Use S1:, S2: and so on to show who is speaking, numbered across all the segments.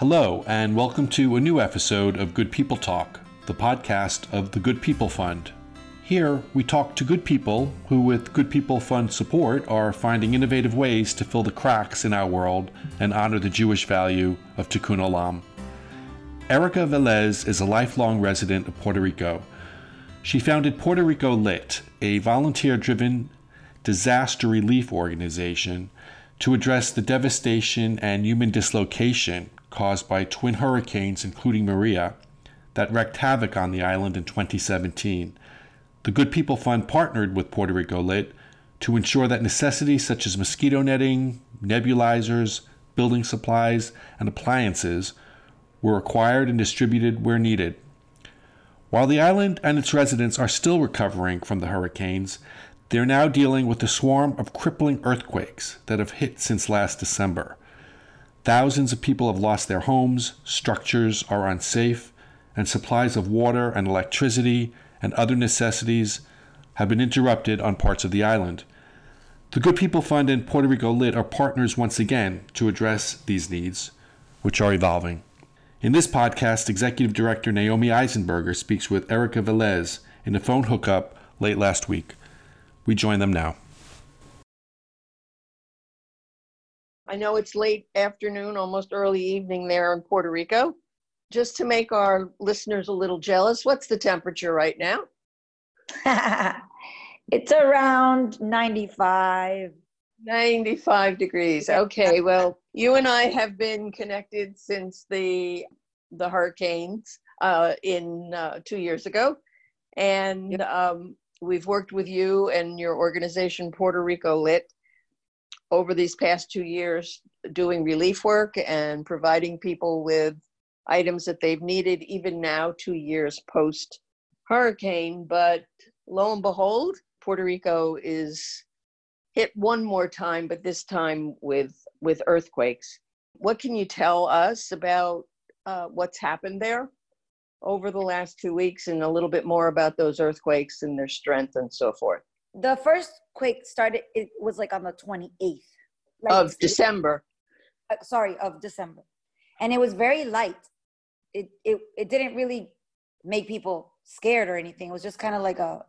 S1: Hello, and welcome to a new episode of Good People Talk, the podcast of the Good People Fund. Here, we talk to good people who, with Good People Fund support, are finding innovative ways to fill the cracks in our world and honor the Jewish value of tikkun olam. Erica Velez is a lifelong resident of Puerto Rico. She founded Puerto Rico Lit, a volunteer driven disaster relief organization, to address the devastation and human dislocation caused by twin hurricanes, including Maria, that wreaked havoc on the island in 2017. The Good People Fund partnered with Puerto Rico Lit to ensure that necessities such as mosquito netting, nebulizers, building supplies, and appliances were acquired and distributed where needed. While the island and its residents are still recovering from the hurricanes, they're now dealing with a swarm of crippling earthquakes that have hit since last December. Thousands of people have lost their homes, structures are unsafe, and supplies of water and electricity and other necessities have been interrupted on parts of the island. The Good People Fund and Puerto Rico Lit are partners once again to address these needs, which are evolving. In this podcast, Executive Director Naomi Eisenberger speaks with Erica Velez in a phone hookup late last week. We join them now.
S2: I know it's late afternoon, almost early evening there in Puerto Rico. Just to make our listeners a little jealous, what's the temperature right now?
S3: it's around 95.
S2: 95 degrees. Okay, well, you and I have been connected since the the hurricanes uh, in uh, two years ago, and um, we've worked with you and your organization Puerto Rico Lit over these past two years doing relief work and providing people with items that they've needed even now two years post hurricane but lo and behold puerto rico is hit one more time but this time with with earthquakes. What can you tell us about uh, what's happened there over the last two weeks and a little bit more about those earthquakes and their strength and so forth
S3: the first quake started it was like on the 28th like
S2: of december.
S3: Uh, sorry of december. And it was very light. It it, it didn't really make people scared or anything. It was just kind of like a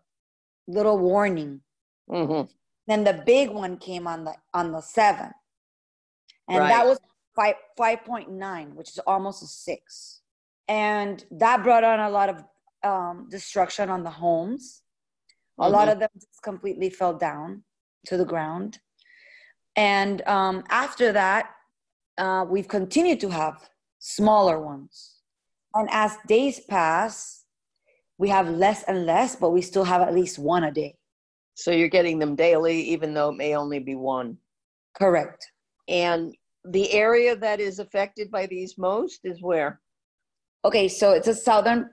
S3: little warning.
S2: Mm-hmm.
S3: then the big one came on the on the 7th and
S2: Right.
S3: that was five, 5.9 which is almost a 6 and that brought on a lot of um, destruction on the homes a lot of them just completely fell down to the ground. And um, after that, uh, we've continued to have smaller ones. And as days pass, we have less and less, but we still have at least one a day.
S2: So you're getting them daily, even though it may only be one.
S3: Correct.
S2: And the area that is affected by these most is where?
S3: Okay, so it's a southern,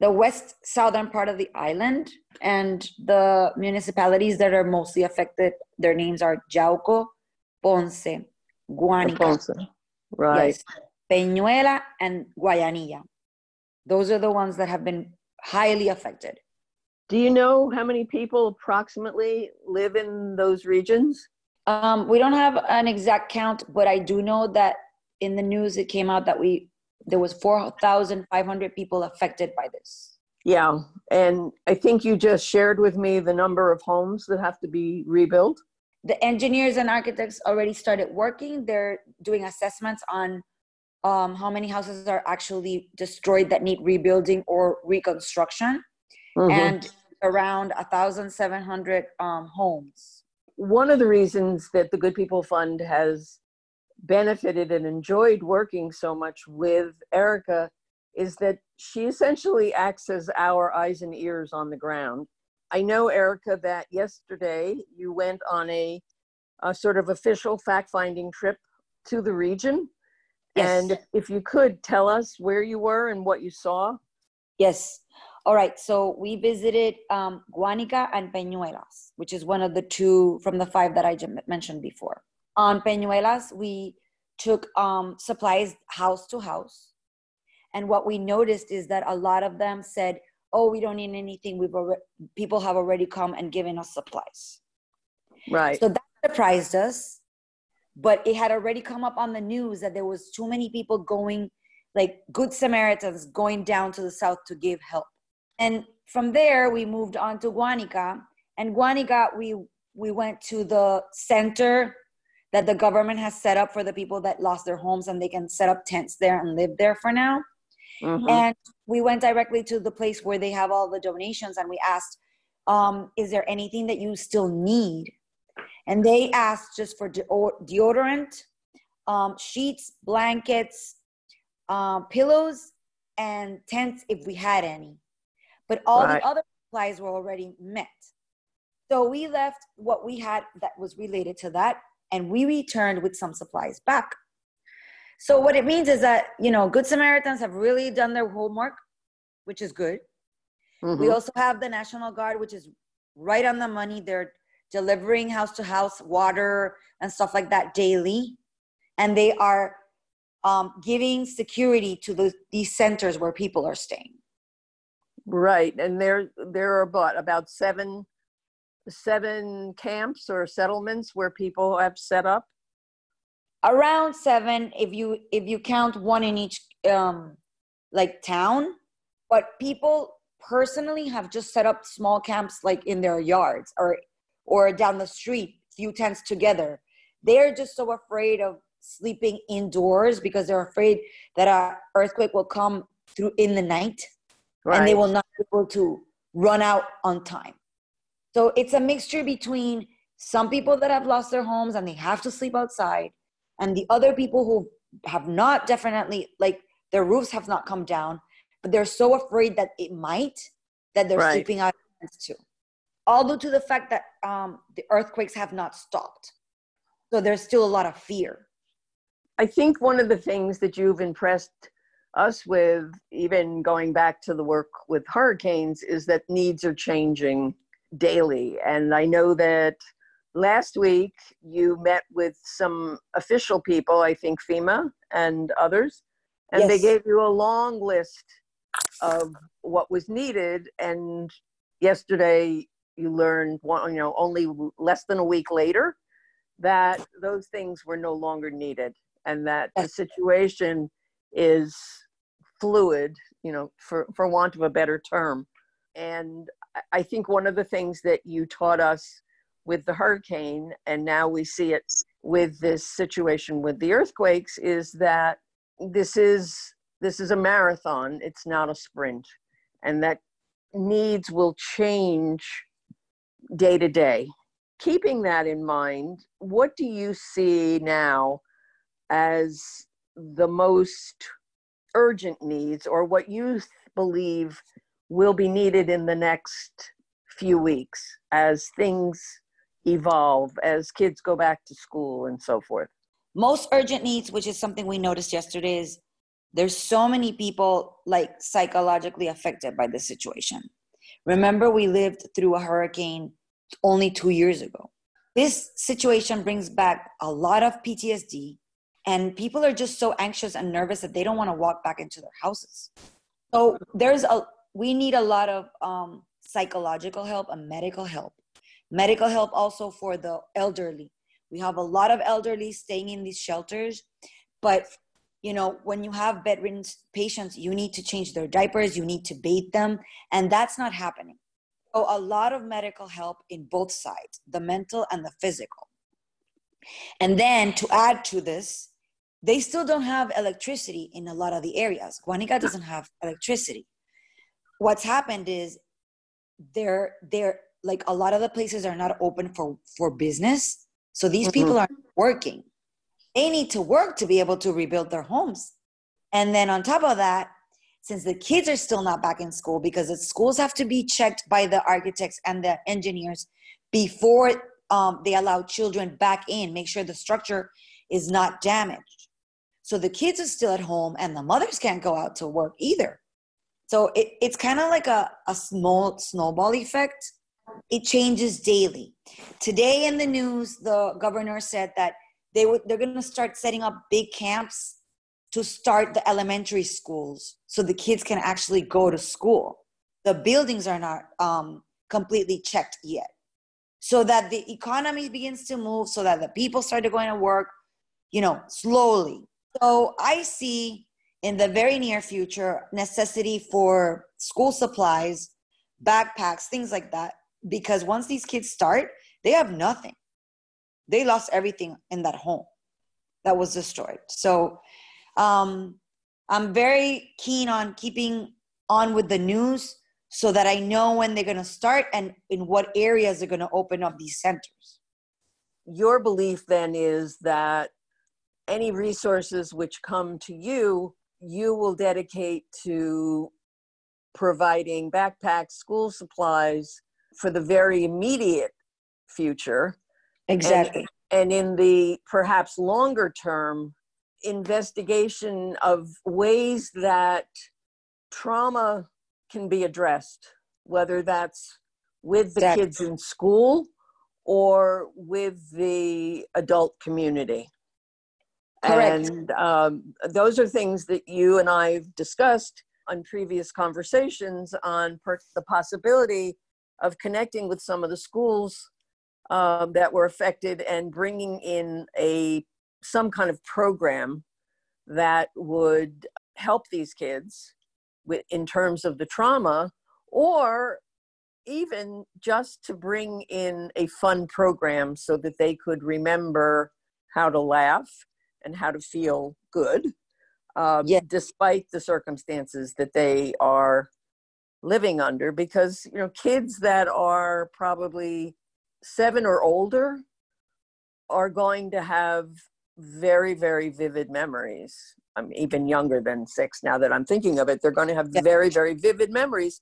S3: the west southern part of the island, and the municipalities that are mostly affected, their names are Yauco, Ponce, Guanica,
S2: Ponce. Right.
S3: Yes. Peñuela and Guayanilla. Those are the ones that have been highly affected.
S2: Do you know how many people approximately live in those regions?
S3: Um, we don't have an exact count, but I do know that in the news it came out that we there was 4,500 people affected by this.
S2: Yeah. And I think you just shared with me the number of homes that have to be rebuilt.
S3: The engineers and architects already started working. They're doing assessments on um, how many houses are actually destroyed that need rebuilding or reconstruction,
S2: Mhm.
S3: and around 1,700 um, homes.
S2: one of the reasons that the Good People Fund has benefited and enjoyed working so much with Erica is that she essentially acts as our eyes and ears on the ground. I know, Erica, that yesterday you went on a, a sort of official fact finding trip to the region.
S3: Yes.
S2: And if, you could tell us where you were and what you saw.
S3: Yes. All right. So we visited um, Guanica and Peñuelas, which is one of the two from the five that I mentioned before. On Peñuelas, we took um, supplies house to house. And what we noticed is that a lot of them said, oh, we don't need anything. We've already, people have already come and given us supplies.
S2: Right.
S3: So that surprised us. but it had already come up on the news that there was too many people going like good samaritans going down to the south to give help and from there we moved on to guanica and guanica we we went to the center that the government has set up for the people that lost their homes and they can set up tents there and live there for now
S2: Mhm.
S3: and we went directly to the place where they have all the donations and we asked um, is there anything that you still need and they asked just for deo- deodorant um, sheets blankets um, pillows and tents if we had any but all
S2: Right.
S3: the other supplies were already met so we left what we had that was related to that and we returned with some supplies back so what it means is that you know good Samaritans have really done their homework, which is good. We
S2: Mhm.
S3: also have the National Guard, which is right on the money. They're delivering house to house water and stuff like that daily, and they are um, giving security to those these centers where people are staying.
S2: Right, and there there are about about seven seven camps or settlements where people have set up.
S3: Around seven, if you if you count one in each um, like town, but people personally have just set up small camps like in their yards or or down the street, few tents together. They're just so afraid of sleeping indoors because they're afraid that a earthquake will come through in the night and they will not be able to run out on time. So it's a mixture between some people that have lost their homes and they have to sleep outside, and the other people who have not definitely like their roofs have not come down, but they're so afraid that it might that they're
S2: Right.
S3: sleeping out too. All due to the fact that um, the earthquakes have not stopped, so there's still a lot of fear.
S2: I think one of the things that you've impressed us with, even going back to the work with hurricanes, is that needs are changing daily. And I know that last week you met with some official people, I think FEMA and others, and they gave you a long list of what was needed. And yesterday you learned, one, you know, only less than a week later that those things were no longer needed and that the situation is fluid, you know, for, for want of a better term. And I- think one of the things that you taught us with the hurricane, and now we see it with this situation with the earthquakes, is that this is this is a marathon. It's not a sprint, and that needs will change day to day. Keeping that in mind, what do you see now as the most urgent needs, or what you believe will be needed in the next few weeks as things evolve, as kids go back to school and so forth?
S3: most urgent needs which is something we noticed yesterday is there's so many people like psychologically affected by this situation. Remember we lived through a hurricane only two years ago. This situation brings back a lot of ptsd and people are just so anxious and nervous that they don't want to walk back into their houses. So there's a we need a lot of um, psychological help and medical help medical help also for the elderly we have a lot of elderly staying in these shelters, but you know, when you have bedridden patients, you need to change their diapers, you need to bathe them, and that's not happening. So a lot of medical help in both sides, the mental and the physical. And then to add to this, they still don't have electricity in a lot of the areas. Guanica doesn't have electricity. What's happened is they're they're like a lot of the places are not open for for business. So these
S2: Mhm.
S3: people aren't working. They need to work to be able to rebuild their homes. And then on top of that since the kids are still not back in school because the schools have to be checked by the architects and the engineers before um, they allow children back in make sure the structure is not damaged. So the kids are still at home and the mothers can't go out to work either so it, it's kind of like a, a small snowball effect. It changes daily. Today in the news the governor said that they would they're going to start setting up big camps to start the elementary schools so the kids can actually go to school. The buildings are not um, completely checked yet. So that the economy begins to move so that the people start to going to work you know, slowly. So I see in the very near future necessity for school supplies, backpacks, things like that. Because once these kids start, they have nothing. They lost everything in that home that was destroyed. So um, I'm very keen on keeping on with the news so that I know when they're going to start and in what areas they're going to open up these centers.
S2: Your belief then is that any resources which come to you, you will dedicate to providing backpacks, school supplies for the very immediate future.
S3: Exactly.
S2: And, and in the perhaps longer term, investigation of ways that trauma can be addressed, whether that's with the exactly. kids in school or with the adult community.
S3: Correct.
S2: And um, those are things that you and I've discussed on previous conversations on per- the possibility of connecting with some of the schools um, that were affected and bringing in a some kind of program that would help these kids with, in terms of the trauma or even just to bring in a fun program so that they could remember how to laugh and how to feel good um, yeah. despite the circumstances that they are living under because you know kids that are probably seven or older are going to have very very vivid memories. I'm even younger than six now that i'm thinking of it. They're going to have very very vivid memories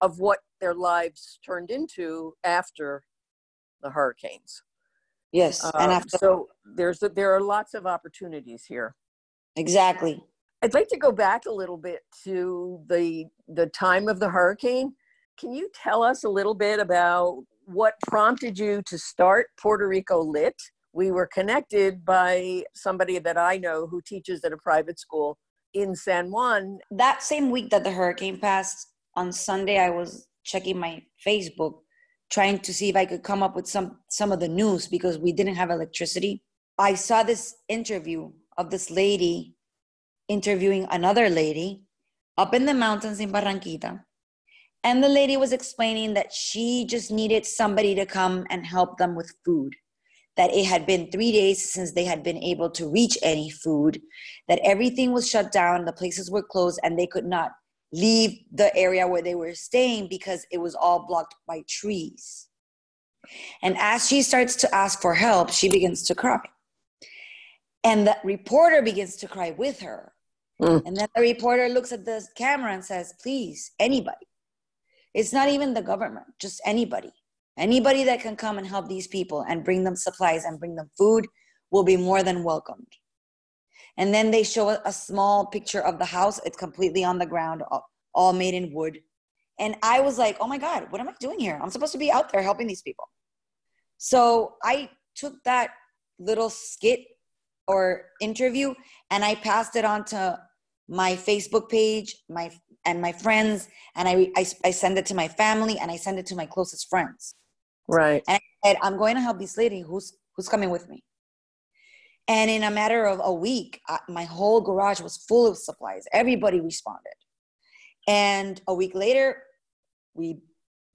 S2: of what their lives turned into after the hurricanes
S3: yes
S2: and um, after so there's there are lots of opportunities here
S3: exactly
S2: I'd like to go back a little bit to the the time of the hurricane. Can you tell us a little bit about what prompted you to start Puerto Rico Lit? We were connected by somebody that I know who teaches at a private school in San Juan.
S3: That same week that the hurricane passed, on Sunday I was checking my Facebook trying to see if I could come up with some some of the news because we didn't have electricity. I saw this interview of this lady interviewing another lady up in the mountains in Barranquita. And the lady was explaining that she just needed somebody to come and help them with food. That it had been three days since they had been able to reach any food, that everything was shut down, the places were closed, and they could not leave the area where they were staying because it was all blocked by trees. And as she starts to ask for help, she begins to cry. And the reporter begins to cry with her. Mm. And then the reporter looks at the camera and says, please, anybody. It's not even the government, just anybody. Anybody that can come and help these people and bring them supplies and bring them food will be more than welcomed. And then they show a, small picture of the house. It's completely on the ground, all, all made in wood. And I was like, oh my God, what am I doing here? I'm supposed to be out there helping these people. So I took that little skit or interview and I passed it on to my Facebook page, my and my friends, and I, I I send it to my family and I send it to my closest friends.
S2: Right.
S3: And I said, I'm going to help this lady who's who's coming with me. And in a matter of a week, my whole garage was full of supplies. Everybody responded. And a week later, we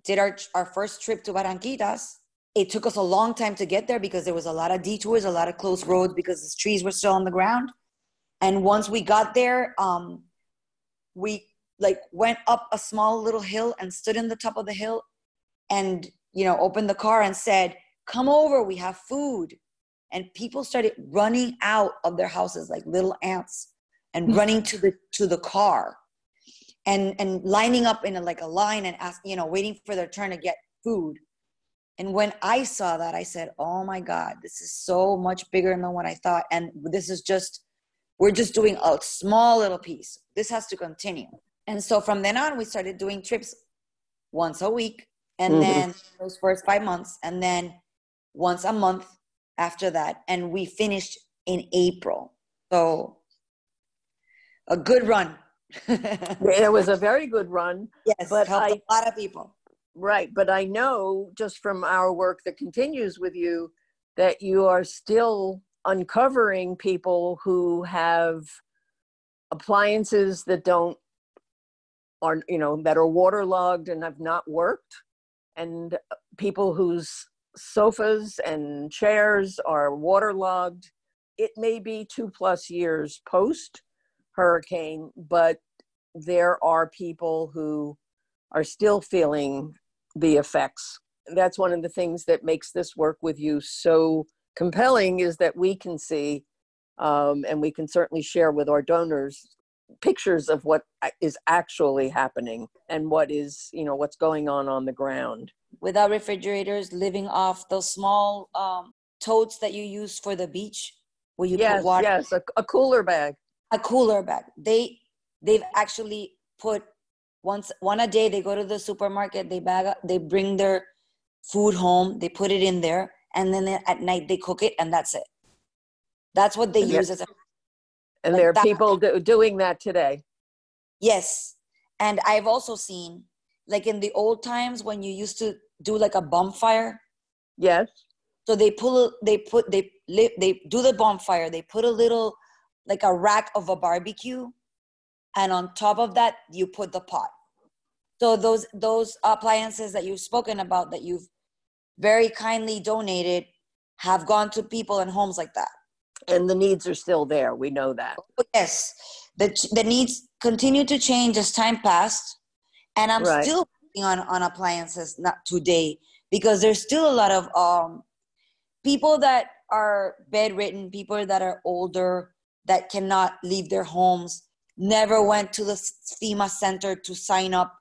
S3: did our our first trip to Barranquitas it took us a long time to get there because there was a lot of detours, a lot of closed roads because the trees were still on the ground. And once we got there, um, we like went up a small little hill and stood in the top of the hill and you know opened the car and said come over we have food and people started running out of their houses like little ants and mm-hmm. running to the to the car and and lining up in a, like a line and ask you know waiting for their turn to get food and when I saw that, I said, oh my God, this is so much bigger than what I thought. And this is just, we're just doing a small little piece. This has to continue. And so from then on, we started doing trips once a week. And mm-hmm. then those first five months, and then once a month after that. And we finished in April. So a good run.
S2: it was a very good run.
S3: Yes, but helped I, a lot of people.
S2: Right. But I know just from our work that continues with you that you are still uncovering people who have appliances that don't are you know that are waterlogged and have not worked and people whose sofas and chairs are waterlogged. It may be two plus years post hurricane but there are people who are still feeling the effects. That's one of the things that makes this work with you so compelling is that we can see um, and we can certainly share with our donors pictures of what is actually happening and what is you know what's going on on the ground
S3: without refrigerators living off those small um, totes that you use for the beach
S2: where you yes, put water yes a, a cooler bag
S3: a cooler bag they they've actually put once one a day they go to the supermarket they bag they bring their food home they put it in there and then at night they cook it and that's it that's what they use as a
S2: and like there are that. people do, doing that today.
S3: Yes. And I've also seen, like in the old times when you used to do like a bonfire.
S2: Yes.
S3: So they pull, they put, they they do the bonfire. They put a little, like a rack of a barbecue, and on top of that you put the pot. So those those appliances that you've spoken about that you've very kindly donated have gone to people in homes like that
S2: and the needs are still there. We know that.
S3: Oh, yes, the the needs continue to change as time passed, and I'm right. still working on on appliances not today because there's still a lot of um people that are bedridden, people that are older that cannot leave their homes, never went to the FEMA center to sign up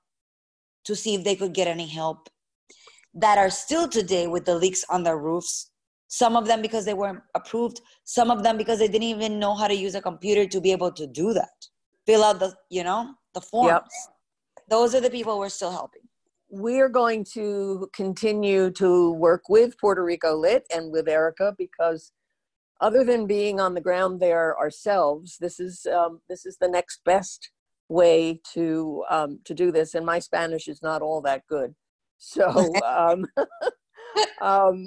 S3: to see if they could get any help. That are still today with the leaks on their roofs some of them because they weren't approved some of them because they didn't even know how to use a computer to be able to do that fill out the you know the forms yep. Those are the people we're still helping.
S2: We're going to continue to work with puerto rico lit and with erica because other than being on the ground there ourselves this is um, this is the next best way to um, to do this. And my spanish is not all that good. So um, um,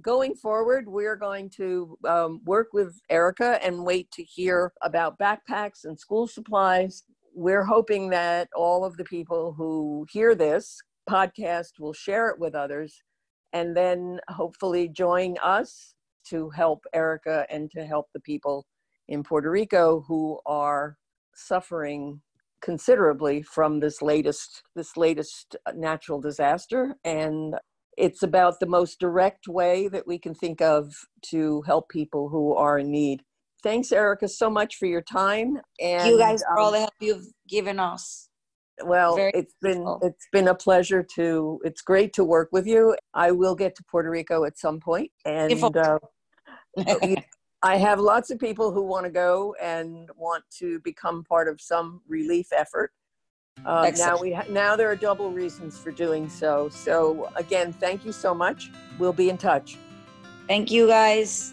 S2: going forward, we're going to um, work with Erica and wait to hear about backpacks and school supplies. We're hoping that all of the people who hear this podcast will share it with others and then hopefully join us to help Erica and to help the people in Puerto Rico who are suffering considerably from this latest this latest natural disaster and it's about the most direct way that we can think of to help people who are in need. Thanks, Erica, so much for your time.
S3: And you guys for um, all the help you've given us.
S2: Well, Very it's been it's been a pleasure to. It's great to work with you. I will get to Puerto Rico at some point, and uh, I have lots of people who want to go and want to become part of some relief effort. Uh, now we ha- now there are double reasons for doing so. So again, thank you so much. We'll be in touch.
S3: Thank you, guys.